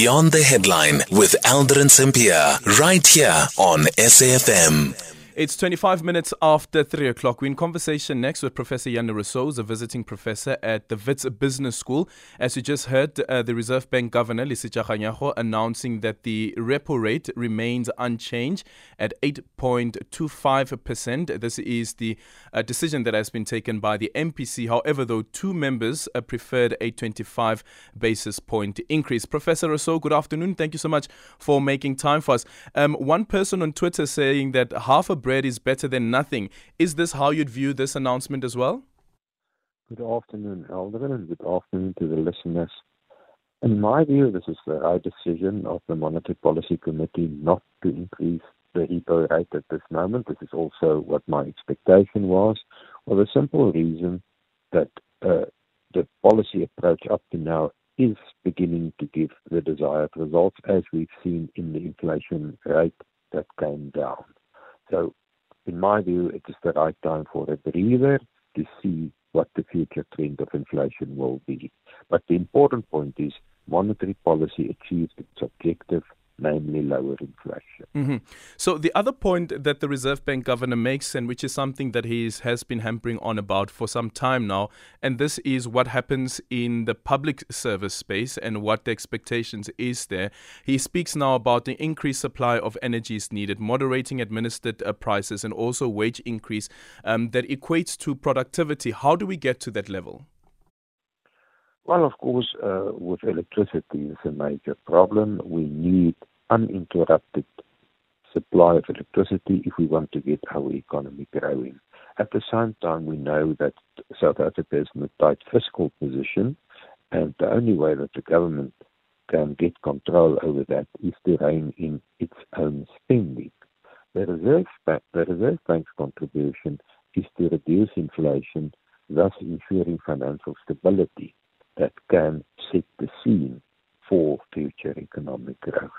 Beyond the Headline with Aldrin Sampear, right here on SAFM. It's 25 minutes after 3 o'clock. We're in conversation next with Professor Jannie Rossouw, a visiting professor at the Wits Business School. As you just heard, uh, the Reserve Bank Governor, Lesetja Kganyago, announcing that the repo rate remains unchanged at 8.25%. This is the uh, decision that has been taken by the MPC. However, though, two members uh, preferred a 25 basis point increase. Professor Rossouw, good afternoon. Thank you so much for making time for us. Um, one person on Twitter saying that half a bread is better than nothing. Is this how you'd view this announcement as well? Good afternoon, Aldrin, and good afternoon to the listeners. In my view, this is the right decision of the Monetary Policy Committee not to increase the repo rate at this moment. This is also what my expectation was, for the simple reason that uh, the policy approach up to now is beginning to give the desired results, as we've seen in the inflation rate that came down. So in my view, it is the right time for a breather to see what the future trend of inflation will be. But the important point is monetary policy achieved its objective namely lower inflation. Mm-hmm. So the other point that the Reserve Bank governor makes, and which is something that he has been hampering on about for some time now, and this is what happens in the public service space and what the expectations is there. He speaks now about the increased supply of energy is needed, moderating administered uh, prices, and also wage increase um, that equates to productivity. How do we get to that level? Well, of course, uh, with electricity, it's a major problem. We need uninterrupted supply of electricity if we want to get our economy growing. At the same time, we know that South Africa is in a tight fiscal position, and the only way that the government can get control over that is to rein in its own spending. The Reserve, Bank, the Reserve Bank's contribution is to reduce inflation, thus ensuring financial stability that can set the scene for future economic growth.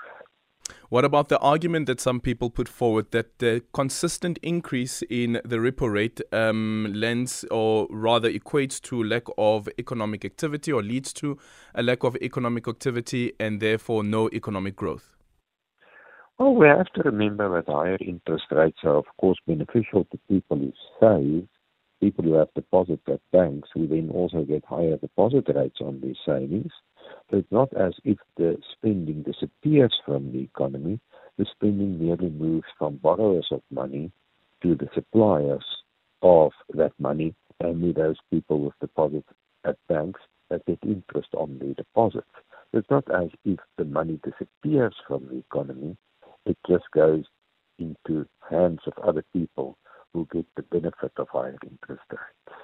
What about the argument that some people put forward that the consistent increase in the repo rate um, lends or rather equates to lack of economic activity or leads to a lack of economic activity and therefore no economic growth? Well, we have to remember that higher interest rates are, of course, beneficial to people who save, people who have deposits at banks, who then also get higher deposit rates on their savings. So it's not as if the spending disappears from the economy. The spending merely moves from borrowers of money to the suppliers of that money, only those people with deposits at banks that get interest on their deposits. So it's not as if the money disappears from the economy. It just goes into hands of other people who get the benefit of higher interest rates.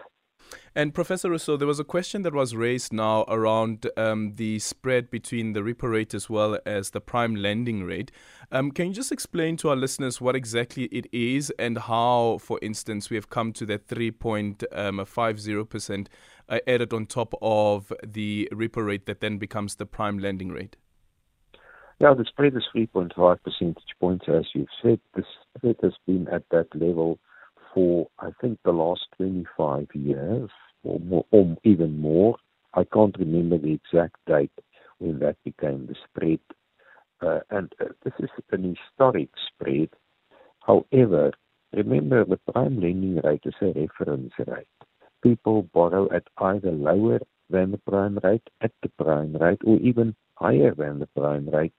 And Professor Rossouw, there was a question that was raised now around um, the spread between the repo rate as well as the prime lending rate. Um, can you just explain to our listeners what exactly it is and how, for instance, we have come to that 3.50% um, uh, added on top of the repo rate that then becomes the prime lending rate? Yeah, the spread is 3.5 percentage points, as you've said. The spread has been at that level for I think the last 25 years or, more, or even more. I can't remember the exact date when that became the spread. Uh, and uh, this is an historic spread. However, remember the prime lending rate is a reference rate. People borrow at either lower than the prime rate, at the prime rate, or even higher than the prime rate,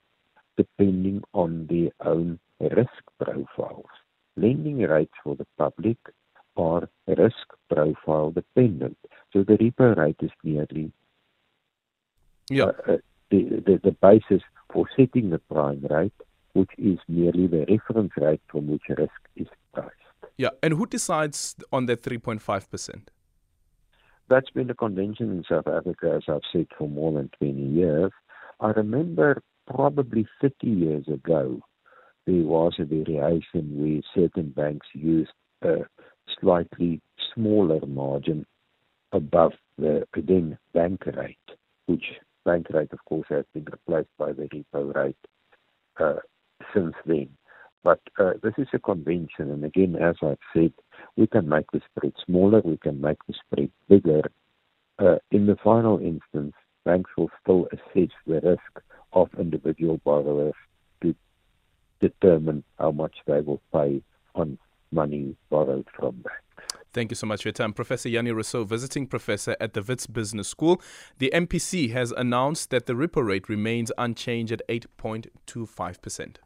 depending on their own risk profiles lending rates for the public are risk profile dependent. So the repo rate is merely yeah. uh, uh, the, the, the basis for setting the prime rate, which is merely the reference rate from which risk is priced. Yeah, and who decides on that 3.5%? That's been a convention in South Africa, as I've said, for more than 20 years. I remember probably 30 years ago, there was a variation where certain banks used a slightly smaller margin above the then bank rate, which bank rate, of course, has been replaced by the repo rate uh, since then. But uh, this is a convention, and again, as I've said, we can make the spread smaller, we can make the spread bigger. Uh, in the final instance, banks will still assess the risk of individual borrowers determine how much they will pay on money borrowed from banks. Thank you so much for your time. Professor Jannie Rossouw, visiting professor at the Wits Business School. The MPC has announced that the repo rate remains unchanged at 8.25%.